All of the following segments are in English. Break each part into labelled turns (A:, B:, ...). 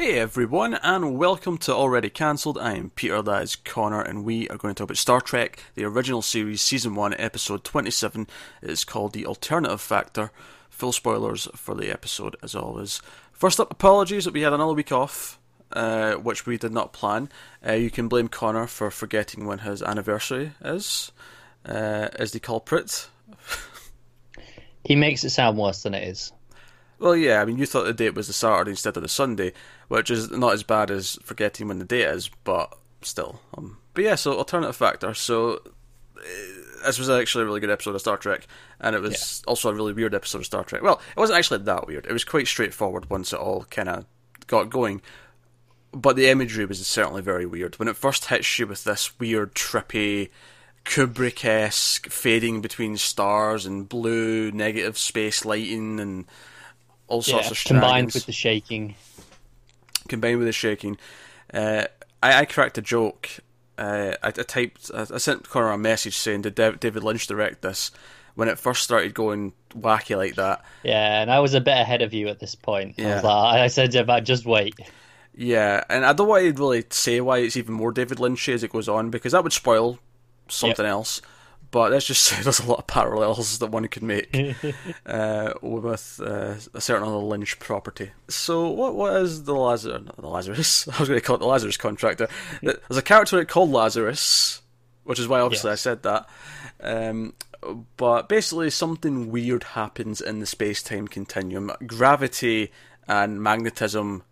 A: Hey everyone, and welcome to Already Cancelled. I am Peter, that is Connor, and we are going to talk about Star Trek, the original series, Season 1, Episode 27. It is called The Alternative Factor. Full spoilers for the episode, as always. First up, apologies that we had another week off, uh, which we did not plan. Uh, you can blame Connor for forgetting when his anniversary is, uh, as the culprit.
B: He makes it sound worse than it is.
A: Well, yeah, I mean, you thought the date was the Saturday instead of the Sunday, which is not as bad as forgetting when the date is, but still. Um, but yeah, so alternative factor. So uh, this was actually a really good episode of Star Trek, and it was yeah. also a really weird episode of Star Trek. Well, it wasn't actually that weird. It was quite straightforward once it all kind of got going. But the imagery was certainly very weird. When it first hits you with this weird, trippy, Kubrick esque fading between stars and blue negative space lighting and all sorts yeah, of
B: combined with the shaking.
A: Combined with the shaking, uh, I, I, cracked a joke. Uh, I, I, typed, I, I, sent Connor a message saying, "Did David Lynch direct this?" When it first started going wacky like that.
B: Yeah, and I was a bit ahead of you at this point. Yeah. I, was like, I said about just wait.
A: Yeah, and I don't want to really say why it's even more David Lynchy as it goes on because that would spoil something yep. else. But let's just say there's a lot of parallels that one could make uh, with uh, a certain other Lynch property. So, what what is the Lazarus? The Lazarus. I was going to call it the Lazarus contractor. There's a character called Lazarus, which is why obviously yes. I said that. Um, but basically, something weird happens in the space time continuum. Gravity and magnetism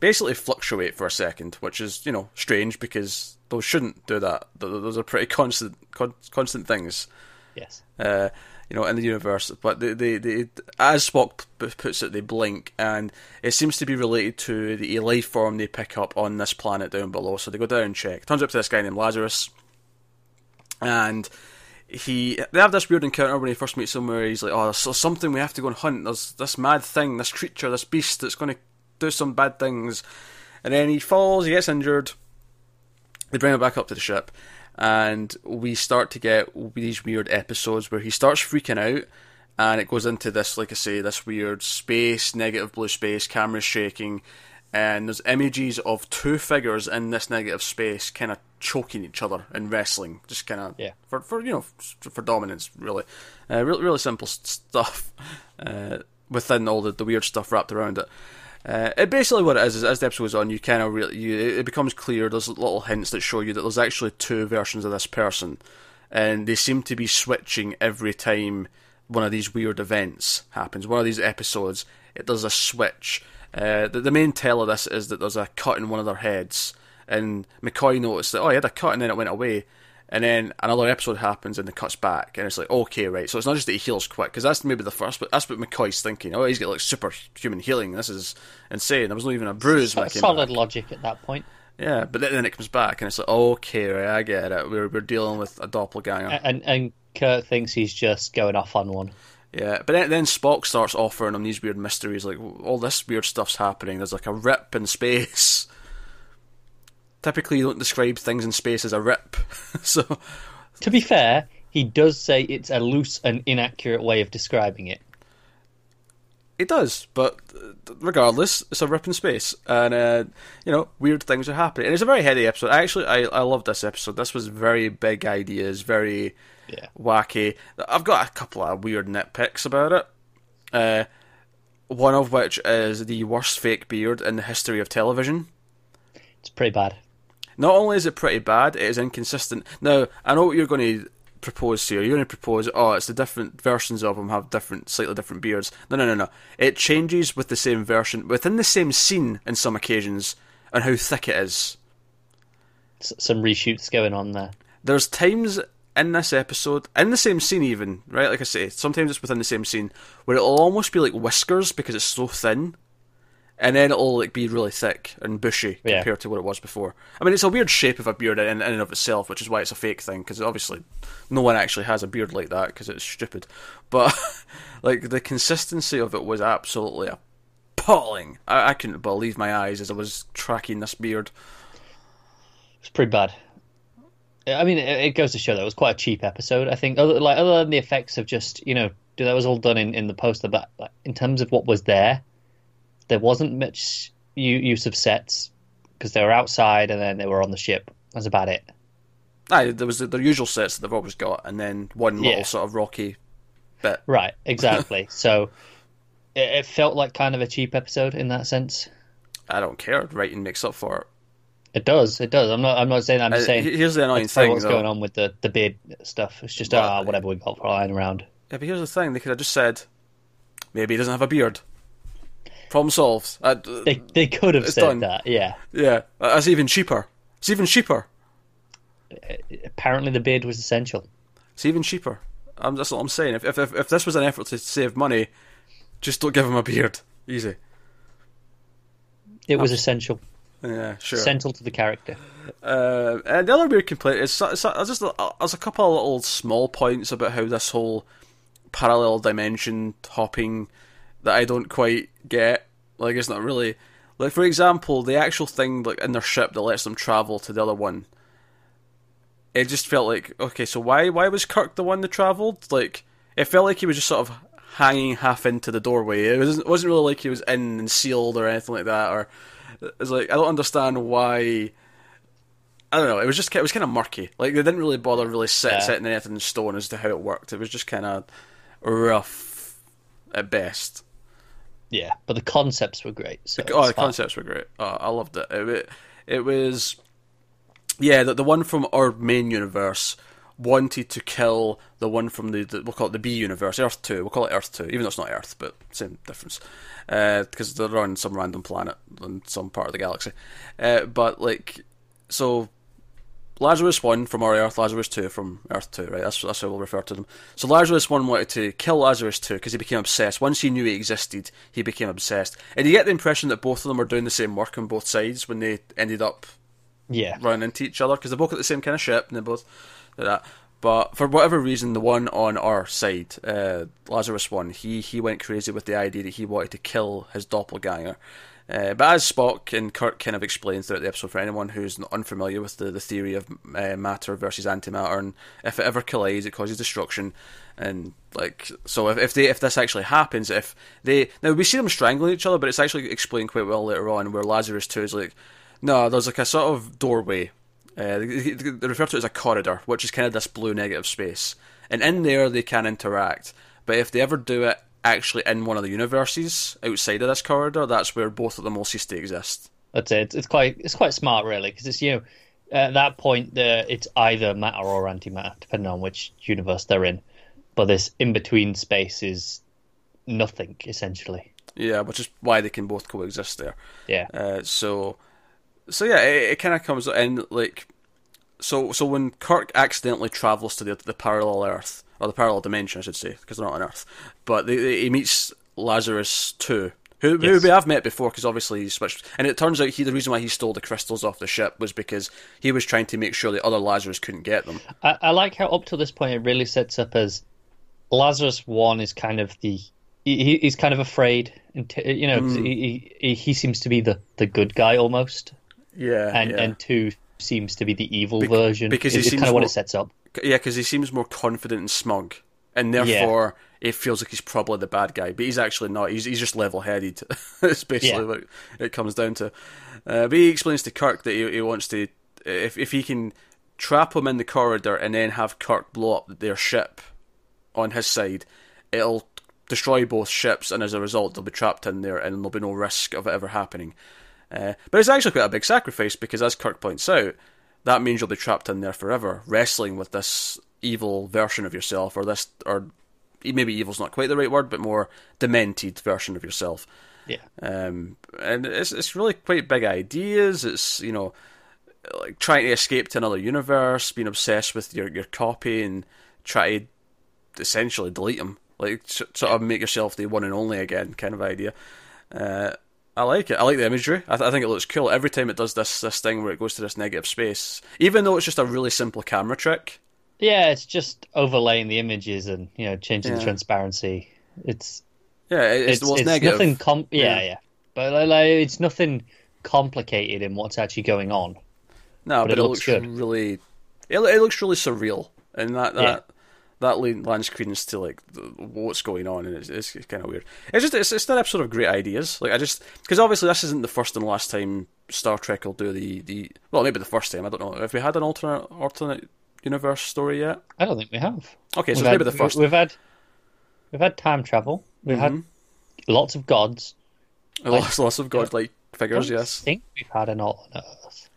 A: basically fluctuate for a second, which is you know strange because those shouldn't do that. Those are pretty constant con- constant things.
B: Yes.
A: Uh, you know, in the universe, but they, they, they, as Spock puts it, they blink, and it seems to be related to the life form they pick up on this planet down below. So they go down and check. Turns up to this guy named Lazarus, and he they have this weird encounter when he first meets him where he's like, "Oh, there's something we have to go and hunt. There's this mad thing, this creature, this beast that's going to do some bad things," and then he falls, he gets injured they bring him back up to the ship, and we start to get these weird episodes where he starts freaking out, and it goes into this, like I say, this weird space, negative blue space, cameras shaking, and there's images of two figures in this negative space kind of choking each other and wrestling, just kind of
B: yeah.
A: for for you know for dominance, really, uh, really really simple stuff uh, within all the, the weird stuff wrapped around it. Uh, it basically what it is is as the episode goes on, you kind of really you, it becomes clear. There's little hints that show you that there's actually two versions of this person, and they seem to be switching every time one of these weird events happens. One of these episodes, it does a switch. Uh, the, the main tell of this is that there's a cut in one of their heads, and McCoy noticed that oh, he had a cut and then it went away, and then another episode happens and it cuts back, and it's like, okay, right. So it's not just that he heals quick, because that's maybe the first, but that's what McCoy's thinking. Oh, he's got like superhuman healing. This is insane. There was not even a bruise.
B: So, solid back. logic at that point.
A: Yeah, but then, it comes back, and it's like, okay, right, I get it. We're we're dealing with a doppelganger,
B: and and Kirk thinks he's just going off on one.
A: Yeah, but then, then Spock starts offering him these weird mysteries, like all this weird stuff's happening. There's like a rip in space typically you don't describe things in space as a rip. so,
B: to be fair, he does say it's a loose and inaccurate way of describing it.
A: It does, but regardless, it's a rip in space, and uh, you know weird things are happening. And it's a very heady episode. Actually, I I love this episode. This was very big ideas, very
B: yeah.
A: wacky. I've got a couple of weird nitpicks about it. Uh, one of which is the worst fake beard in the history of television.
B: It's pretty bad.
A: Not only is it pretty bad, it is inconsistent. Now, I know what you're going to propose here. You're going to propose, oh, it's the different versions of them have different, slightly different beards. No, no, no, no. It changes with the same version, within the same scene in some occasions, and how thick it is.
B: S- some reshoots going on there.
A: There's times in this episode, in the same scene even, right? Like I say, sometimes it's within the same scene, where it'll almost be like whiskers because it's so thin and then it'll like be really thick and bushy yeah. compared to what it was before. I mean, it's a weird shape of a beard in, in and of itself, which is why it's a fake thing. Because obviously, no one actually has a beard like that because it's stupid. But like the consistency of it was absolutely appalling. I, I couldn't believe my eyes as I was tracking this beard.
B: It's pretty bad. I mean, it, goes to show that it was quite a cheap episode. I think, other, like other than the effects of just you know, that was all done in, in the poster, but like, in terms of what was there there wasn't much use of sets because they were outside and then they were on the ship. That's about it.
A: Aye, there was the, usual sets that they've always got, and then one
B: Yeah.
A: little sort of rocky bit.
B: Right, exactly. so it, it felt like kind of a cheap episode in that sense.
A: I don't care. Writing makes up for it.
B: It does. It does. I'm not. I'm not saying. I'm
A: Uh,
B: saying.
A: here's the annoying thing,
B: what's
A: though.
B: going on with the the beard stuff. It's just
A: Well,
B: ah, whatever we got lying around.
A: Yeah, but here's the thing: they could have just said, maybe he doesn't have a beard. Problem solved. Uh,
B: They they could have said
A: done.
B: that. Yeah.
A: yeah, that's even cheaper. It's even cheaper.
B: Apparently, the beard was essential.
A: It's even cheaper. That's what I'm saying. If, if if if this was an effort to save money, just don't give him a beard. Easy.
B: It was essential.
A: Yeah, sure.
B: Essential to the character.
A: Uh, and the other weird complaint is so, so, just there's a couple of little small points about how this whole parallel dimension hopping that I don't quite get. Like it's not really like for example the actual thing like in their ship that lets them travel to the other one. It just felt like okay, so why why was Kirk the one that travelled? Like it felt like he was just sort of hanging half into the doorway. It wasn't, it wasn't really like he was in and sealed or anything like that. Or it's like I don't understand why. I don't know. It was just it was kind of murky. Like they didn't really bother really set,
B: Yeah.
A: setting anything in stone as to how it worked. It was just kind of rough at best.
B: Yeah, but the concepts were great. So
A: oh, the
B: fine.
A: concepts were great. Oh, I loved it. It, it was yeah. The, the one from our main universe wanted to kill the one from the, the we'll call it the B universe, Earth Two. We'll call it Earth Two, even though it's not Earth, but same difference. Because they're on some random planet in some part of the galaxy. Uh, but like, so Lazarus One from our Earth, Lazarus Two from Earth Two, right? That's that's how we'll refer to them. So Lazarus One wanted to kill Lazarus Two because he became obsessed. Once he knew he existed, he became obsessed, and you get the impression that both of them were doing the same work on both sides when they ended up
B: Yeah,
A: running into each other because they both got the same kind of ship and they both did that. But for whatever reason, the one on our side, uh, Lazarus One, he he went crazy with the idea that he wanted to kill his doppelganger. Uh, but as Spock and Kirk kind of explained throughout the episode, for anyone who's unfamiliar with the, the theory of uh, matter versus antimatter, and if it ever collides, it causes destruction. And like, so if, if they if this actually happens, if they now we see them strangling each other, but it's actually explained quite well later on, where Lazarus Two is like, no, there's like a sort of doorway. Uh, they refer to it as a corridor, which is kind of this blue negative space, and in there they can interact. But if they ever do it actually in one of the universes outside of this corridor, that's where both of them will cease to exist.
B: that's it. It's, quite it's quite smart, really, because it's you know at that point there it's either matter or antimatter, depending on which universe they're in. But this in between space is nothing essentially.
A: Yeah, which is why they can both coexist there.
B: Yeah,
A: Uh, so, so yeah, it, it kind of comes in like, so so when Kirk accidentally travels to the the parallel Earth or the parallel dimension, I should say, because they're not on Earth, but they, they, he meets Lazarus two. Who, who
B: Yes.
A: we have met before because obviously he switched, and it turns out he the reason why he stole the crystals off the ship was because he was trying to make sure the other Lazarus couldn't get them.
B: I, I like how up to this point it really sets up as Lazarus One is kind of the he, he's kind of afraid, and t- you know hmm. 'cause he, he he seems to be the the good guy almost,
A: Yeah,
B: and
A: yeah.
B: and two seems to be the evil
A: Bec-
B: version.
A: because
B: is,
A: he seems
B: kind of what
A: more-
B: it sets up.
A: Yeah, because he seems more confident and smug, and therefore it feels like he's probably the bad guy. But he's actually not. He's he's just level headed. It's basically
B: Yeah.
A: what it, it comes down to. Uh, but he explains to Kirk that he, he wants to, if if he can trap him in the corridor and then have Kirk blow up their ship on his side, it'll destroy both ships, and as a result, they'll be trapped in there, and there'll be no risk of it ever happening. Uh, but it's actually quite a big sacrifice because, as Kirk points out, that means you'll be trapped in there forever, wrestling with this evil version of yourself, or this, or maybe evil's not quite the right word, but more demented version of yourself.
B: Yeah,
A: Um, and it's it's really quite big ideas. It's you know, like trying to escape to another universe, being obsessed with your your copy, and try to essentially delete them, like sort of make yourself the one and only again, kind of idea. Uh, I like it. I like the imagery. I, th- I think it looks cool. Every time it does this this thing where it goes to this negative space, even though it's just a really simple camera trick.
B: yeah, it's just overlaying the images and you know changing the transparency. It's
A: Yeah, it- it's,
B: it's,
A: it's,
B: it's
A: negative.
B: nothing. Com- yeah,
A: Yeah.
B: yeah, but like, it's nothing complicated in what's actually going on.
A: No,
B: but
A: but,
B: it
A: it,
B: looks
A: looks,
B: good.
A: really. It, it looks really surreal, and that that
B: Yeah.
A: That lends credence to like what's going on, and it's, it's kind of weird. It's just it's, it's an episode of great ideas. Like I just because obviously this isn't the first and last time Star Trek will do the the well maybe the first time I don't know. Have we had an alternate alternate universe story yet?
B: I don't think we have.
A: Okay, so
B: We've
A: maybe
B: had,
A: the first.
B: We've had we've had time travel. We've had mm-hmm. lots of gods.
A: lots, lots of godlike figures.
B: I
A: Yes,
B: think we've had an alternate Earth.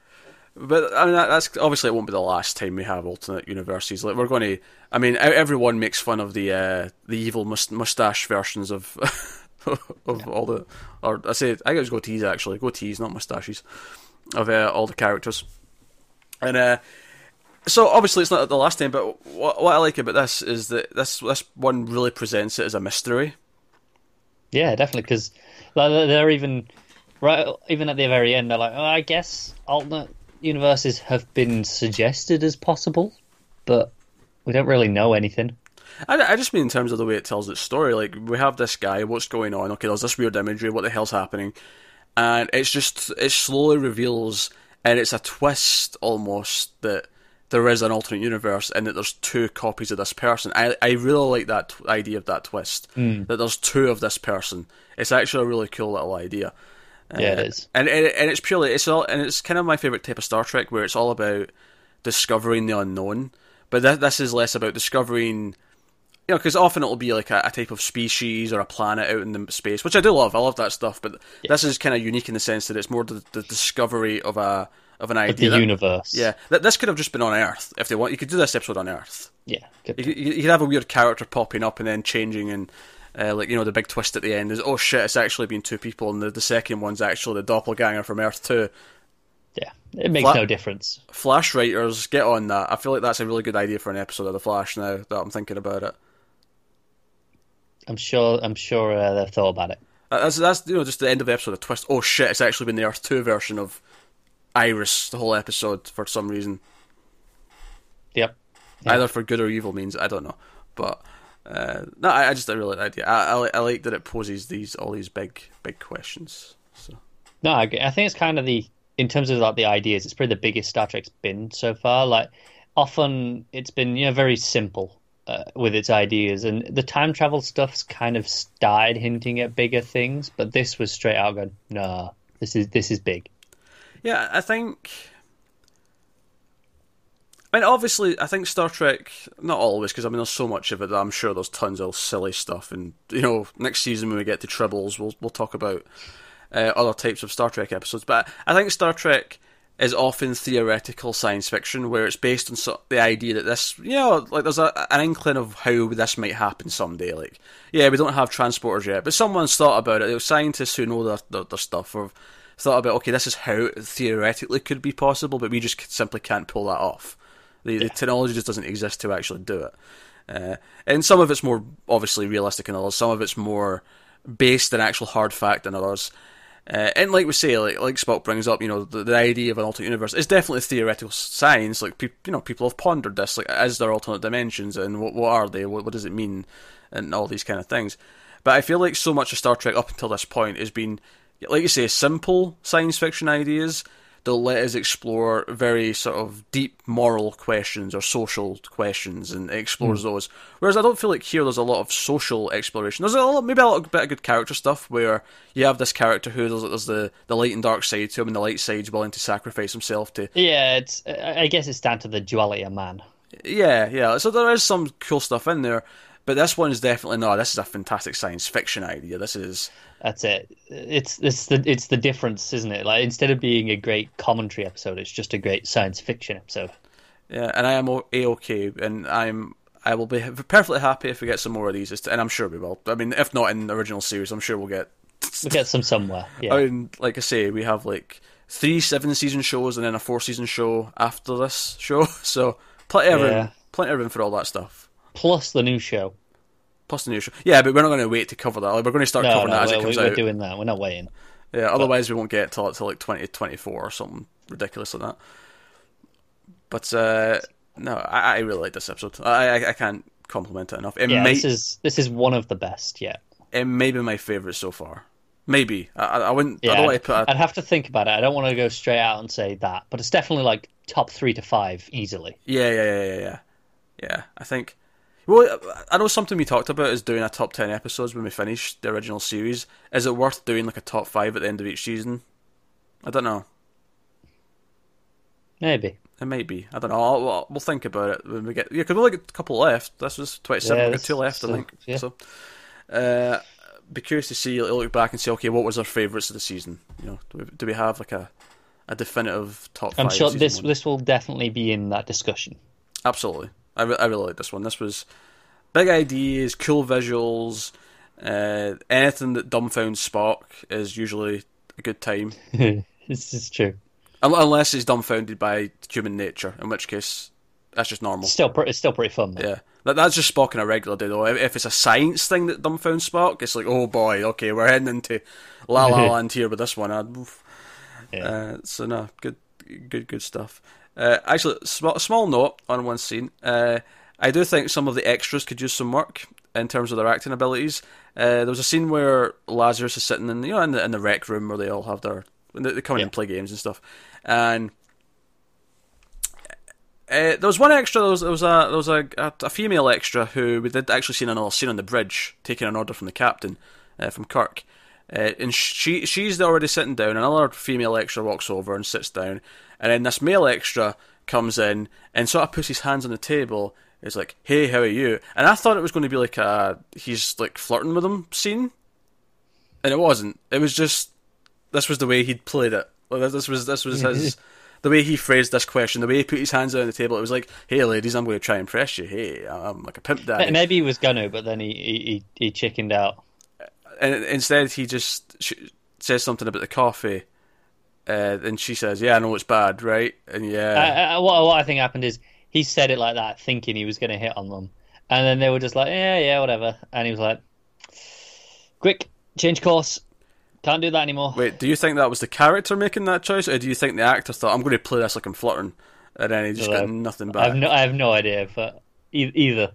A: But I mean that's obviously it won't be the last time we have alternate universes. Like we're going to. I mean, everyone makes fun of the uh, the evil mustache versions of of all the. Or I say I was goatees actually, goatees, not mustaches, of uh, all the characters. And uh, so obviously it's not the last time, but what, what I like about this is that this this one really presents it as a mystery.
B: Yeah, definitely. Because like, they're even right, even at the very end, they're like, oh, I guess alternate universes have been suggested as possible, but we don't really know anything.
A: I, I just mean in terms of the way it tells its story. Like we have this guy, what's going on? Okay, there's this weird imagery. What the hell's happening? And it's just it slowly reveals, and it's a twist almost that there is an alternate universe and that there's two copies of this person. I I really like that t- idea of that twist. Hmm. That there's two of this person. It's actually a really cool little idea.
B: Yeah, it
A: Uh,
B: is.
A: and and, and it's purely it's all and it's kind of my favorite type of Star Trek where it's all about discovering the unknown. But th- this is less about discovering, you know, because often it'll be like a, a type of species or a planet out in the space, which I do love. I love that stuff. But this is kind of unique in the sense that it's more the, the discovery of a of an
B: Of
A: idea.
B: the
A: that-
B: universe.
A: yeah, th- this could have just been on Earth if they want. You could do this episode on Earth.
B: Yeah.
A: You, you, you could have a weird character popping up and then changing and. Uh, like you know, the big twist at the end is oh shit, it's actually been two people, and the, the second one's actually the doppelganger from Earth Two.
B: Yeah. It makes
A: Flat-
B: no difference.
A: Flash writers, get on that. I feel like that's a really good idea for an episode of the Flash. Now that I'm thinking about it,
B: I'm sure. I'm sure uh, they've thought about it.
A: Uh, that's that's you know just the end of the episode. The twist. Oh shit! It's actually been the Earth Two version of Iris. The whole episode for some reason,
B: Yep. Yeah.
A: either for good or evil means I don't know. But uh, no, I, I just I really like the idea. I, I, I like that it poses these all these big big questions. So
B: No, I. I think it's kind of the in terms of like the ideas. It's probably the biggest Star Trek's been so far. Like often it's been you know very simple uh, with its ideas, and the time travel stuff's kind of started hinting at bigger things. But this was straight out going, no, this is this is big.
A: yeah, I think. I mean, obviously, I think Star Trek, not always, because I mean, there's so much of it that I'm sure there's tons of silly stuff. And, you know, next season when we get to Tribbles, we'll, we'll talk about uh, other types of Star Trek episodes. But I think Star Trek is often theoretical science fiction, where it's based on so- the idea that this, you know, like there's a, an inkling of how this might happen someday. Like, yeah, we don't have transporters yet, but someone's thought about it. There scientists who know their, their, their stuff have thought about, okay, this is how it theoretically could be possible, but we just simply can't pull that off. The, the technology just doesn't exist to actually do it. Uh, and some of it's more obviously realistic than others. Some of it's more based in actual hard fact than others. Uh, and like we say, like like Spock brings up, you know, the, the idea of an alternate universe is definitely theoretical science. Like peop you know, people have pondered this. Like, is there alternate dimensions, and what what are they? What, what does it mean, and all these kind of things. But I feel like so much of Star Trek up until this point has been, like you say, simple science fiction ideas that let us explore very sort of deep moral questions or social questions and it explores hmm. those. Whereas I don't feel like here there's a lot of social exploration. There's a lot, maybe a little bit of good character stuff where you have this character who there's, there's the, the light and dark side to him, and the light side's willing to sacrifice himself to.
B: Yeah, it's. I I guess it's down to the duality of man.
A: Yeah, yeah. So there is some cool stuff in there, but this one is definitely no. This is a fantastic science fiction idea. This is
B: That's it. It's it's the it's the difference, isn't it? Like instead of being a great commentary episode, it's just a great science fiction episode.
A: Yeah, and I am a okay, and I'm I will be perfectly happy if we get some more of these, and I'm sure we will. I mean, if not in the original series, I'm sure we'll get.
B: we'll get some somewhere. Yeah.
A: I mean, like I say, we have like three seven season shows and then a four season show after this show, so plenty of room,
B: Yeah.
A: plenty of room for all that stuff.
B: Plus the new show.
A: Plus the new show, yeah, but we're not going to wait to cover that. Like, we're going to start
B: No,
A: covering
B: no,
A: that as it comes
B: we're
A: out.
B: doing that. We're not waiting.
A: Yeah, otherwise we won't get till till like twenty twenty four or something ridiculous like that. But uh, no, I, I really like this episode. I, I I can't compliment it enough. It
B: Yeah,
A: might
B: this is this is one of the best yet.
A: it may be my favorite so far. Maybe I, I wouldn't.
B: Yeah,
A: I don't
B: I'd,
A: to put. A,
B: I'd have to think about it. I don't want to go straight out and say that, but it's definitely like top three to five easily.
A: yeah, yeah, yeah, yeah, yeah. Yeah, I think. Well, I know something we talked about is doing a top ten episodes when we finish the original series. Is it worth doing like a top five at the end of each season? I don't know.
B: Maybe.
A: It might be. I don't know. I'll, we'll, we'll think about it when we get. Yeah, because we only got a couple left. This was twenty-seven.
B: Yeah,
A: we got two left,
B: so-
A: I think.
B: yeah.
A: So, uh, be curious to see. Look back and see. Okay, what was our favourites of the season? You know, do we, do we have like a a definitive top?
B: I'm sure this
A: one?
B: this will definitely be in that discussion.
A: Absolutely. I, re- I really like this one. This was big ideas, cool visuals. Uh, anything that dumbfounds Spock is usually a good time,
B: this is true.
A: Unless he's dumbfounded by human nature, in which case that's just normal.
B: It's still pre- it's still pretty fun. Though.
A: Yeah, that, that's just Spock on a regular day though. If, if it's a science thing that dumbfounds Spock, it's like, oh boy, okay, we're heading into La La Land here with this one.
B: Yeah.
A: Uh, so no, good, good, good stuff. Uh, actually, small, small note on one scene. Uh, I do think some of the extras could use some work in terms of their acting abilities. Uh, there was a scene where Lazarus is sitting in, you know, in the in the rec room where they all have their they, they come in
B: Yeah.
A: and play games and stuff, and. Uh, there was one extra. There was, there was a there was a, a, female extra who we did actually see in another scene on the bridge, taking an order from the captain, uh, from Kirk, uh, and she she's already sitting down. Another female extra walks over and sits down, and then this male extra comes in and sort of puts his hands on the table. It's like, "Hey, how are you?" And I thought it was going to be like a he's like flirting with him scene, and it wasn't. It was just this was the way he'd played it. Like, this was this was his the way he phrased this question, the way he put his hands on the table. It was like, "Hey, ladies, I'm going to try and impress you. Hey, I'm like a pimp daddy."
B: Maybe he was gonna, but then he he, he, he chickened out.
A: and instead he just says something about the coffee, uh, and she says, "Yeah, I know it's bad, right?" And yeah,
B: Uh, uh, what, what I think happened is he said it like that, thinking he was going to hit on them, and then they were just like, "Yeah, yeah, whatever," and he was like, "Quick, change course, can't do that anymore."
A: wait, do you think that was the character making that choice, or do you think the actor thought, "I'm going to play this like I'm flirting," and then he just got nothing
B: I
A: back?
B: have no, I have no idea, but e- either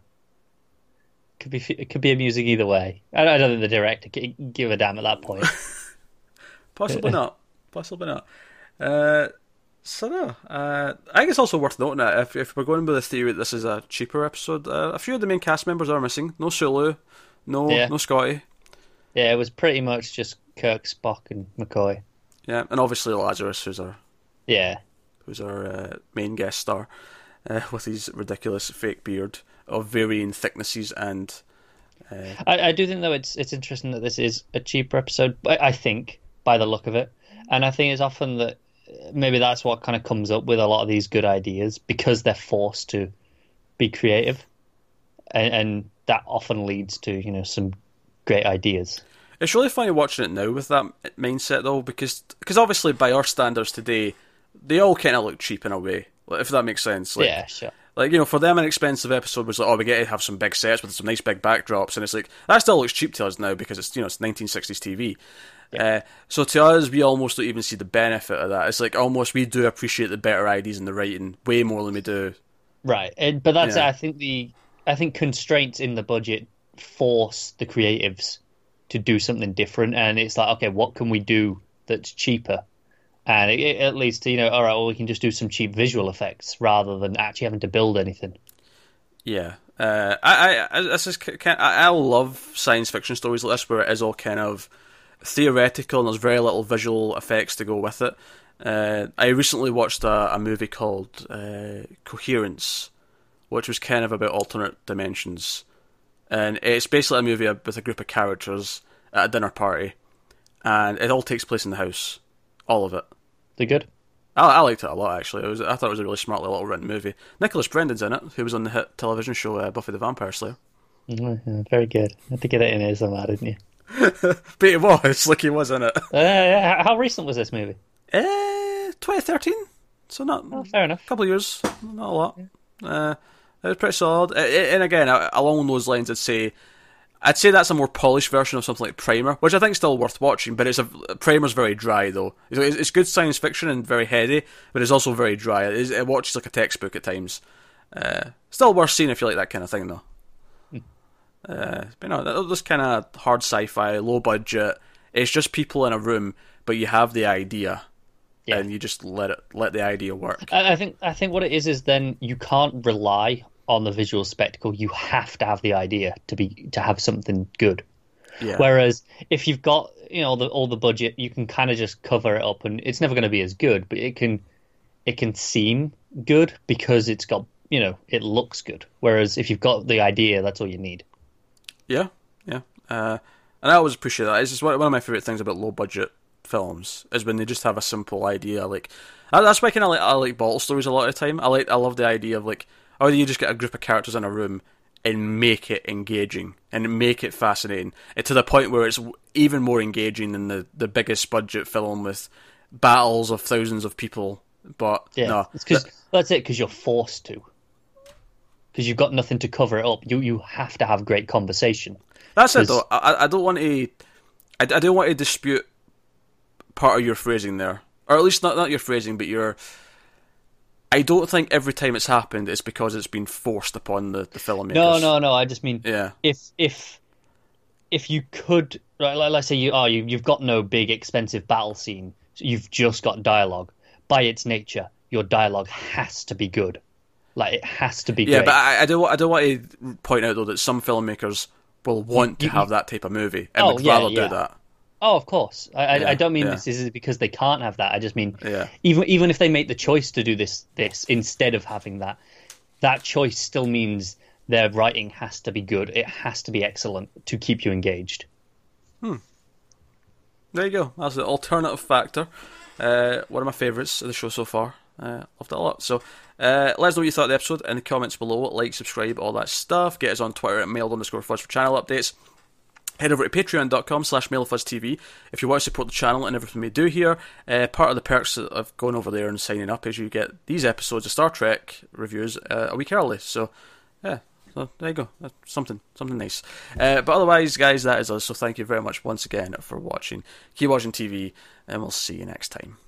B: could be it could be amusing either way. I, I don't think the director c- give a damn at that point.
A: Possibly not. Possibly not. Uh, so no, uh, I think it's also worth noting that if, if we're going with the theory that this is a cheaper episode, uh, a few of the main cast members are missing. No Sulu, no
B: Yeah.
A: no Scotty,
B: yeah, it was pretty much just Kirk, Spock, and McCoy.
A: yeah, and obviously Lazarus, who's our
B: Yeah,
A: who's our uh, main guest star, uh, with his ridiculous fake beard of varying thicknesses and
B: I, I do think though it's it's interesting that this is a cheaper episode. But I think by the look of it, and I think it's often that uh, maybe that's what kind of comes up with a lot of these good ideas because they're forced to be creative, and, and that often leads to you know some great ideas.
A: It's really funny watching it now with that mindset though, because cause obviously by our standards today, they all kind of look cheap in a way, if that makes sense. Like,
B: yeah, sure.
A: Like you know, for them, an expensive episode was like, oh, we get to have some big sets with some nice big backdrops, and it's like that still looks cheap to us now because it's you know it's 1960s TV. Uh, so to us, we almost don't even see the benefit of that. It's like almost we do appreciate the better ideas and the writing way more than we do.
B: Right, and, but that's
A: Yeah.
B: I think the I think constraints in the budget force the creatives to do something different, and it's like okay, what can we do that's cheaper? And it, it, leads to you know, all right, well, we can just do some cheap visual effects rather than actually having to build anything.
A: Yeah, uh, I, I, this is I, I love science fiction stories like this where it is all kind of theoretical and there's very little visual effects to go with it. Uh, I recently watched a, a movie called uh, Coherence, which was kind of about alternate dimensions, and it's basically a movie with a group of characters at a dinner party, and it all takes place in the house, all of it.
B: They're good.
A: I, I liked it a lot actually. It was, I thought it was a really smartly little written movie. Nicholas Brendon's in it, who was on the hit television show uh, Buffy the Vampire Slayer.
B: Mhm, Very good. You had to get it in here somehow, didn't you?
A: But it was like he was in it.
B: Uh, how recent was this movie?
A: Eh, 2013, so not
B: Oh, fair enough.
A: a couple of years, not a lot. Uh, it was pretty solid. And again, along those lines, I'd say, I'd say that's a more polished version of something like Primer, which I think is still worth watching. But it's a Primer's very dry though. It's, good science fiction and very heady, but it's also very dry. It, is, it watches like a textbook at times. Uh, still worth seeing if you like that kind of thing though. Uh, but no, this kind of hard sci-fi, low budget. It's just people in a room, but you have the idea,
B: Yeah.
A: and you just let it let the idea work.
B: I, I think I think what it is is then you can't rely on the visual spectacle. You have to have the idea to be to have something good.
A: Yeah.
B: Whereas if you've got you know the, all the budget, you can kind of just cover it up, and it's never going to be as good, but it can it can seem good because it's got you know it looks good. Whereas if you've got the idea, that's all you need.
A: Yeah, yeah. Uh, and I always appreciate that. It's just one, of my favorite things about low budget films is when they just have a simple idea. Like that's why I kind of like I like bottle stories a lot of the time. I like I love the idea of like oh you just get a group of characters in a room and make it engaging and make it fascinating eh, to the point where it's even more engaging than the the biggest budget film with battles of thousands of people. But
B: Yeah,
A: no,
B: it's because that's it. Because you're forced to. Because you've got nothing to cover it up. You you have to have great conversation.
A: That's it though. I, I don't want to. I, I don't want to dispute part of your phrasing there, or at least not not your phrasing, but your. I don't think every time it's happened it's because it's been forced upon the the filmmakers.
B: No, no, no. I just mean
A: Yeah,
B: if if if you could, right, like, let's say you are you you've got no big expensive battle scene. So you've just got dialogue. By its nature, your dialogue has to be good. Like it has to be.
A: yeah,
B: great.
A: but I, I don't. I don't want to point out though that some filmmakers will want to
B: you-
A: have that type of movie and
B: Oh,
A: would
B: yeah,
A: rather
B: yeah.
A: do that.
B: Oh, of course. I, I,
A: Yeah,
B: I don't mean
A: yeah.
B: this is because they can't have that. I just mean
A: Yeah.
B: even even if they make the choice to do this this instead of having that, that choice still means their writing has to be good. It has to be excellent to keep you engaged. Hmm.
A: There you go. That's the alternative factor. Uh, one of my favourites of the show so far. Uh, loved it a lot. So uh, let us know what you thought of the episode in the comments below. Like, subscribe, all that stuff. Get us on Twitter at mailed underscore fuzz for channel updates. Head over to patreon.com slash mailfuzztv if you want to support the channel and everything we do here. Uh, part of the perks of going over there and signing up is you get these episodes of Star Trek reviews uh, a week early. So, yeah, so there you go. That's something, something nice. Uh, but otherwise, guys, that is us. So thank you very much once again for watching. Keep watching TV, and we'll see you next time.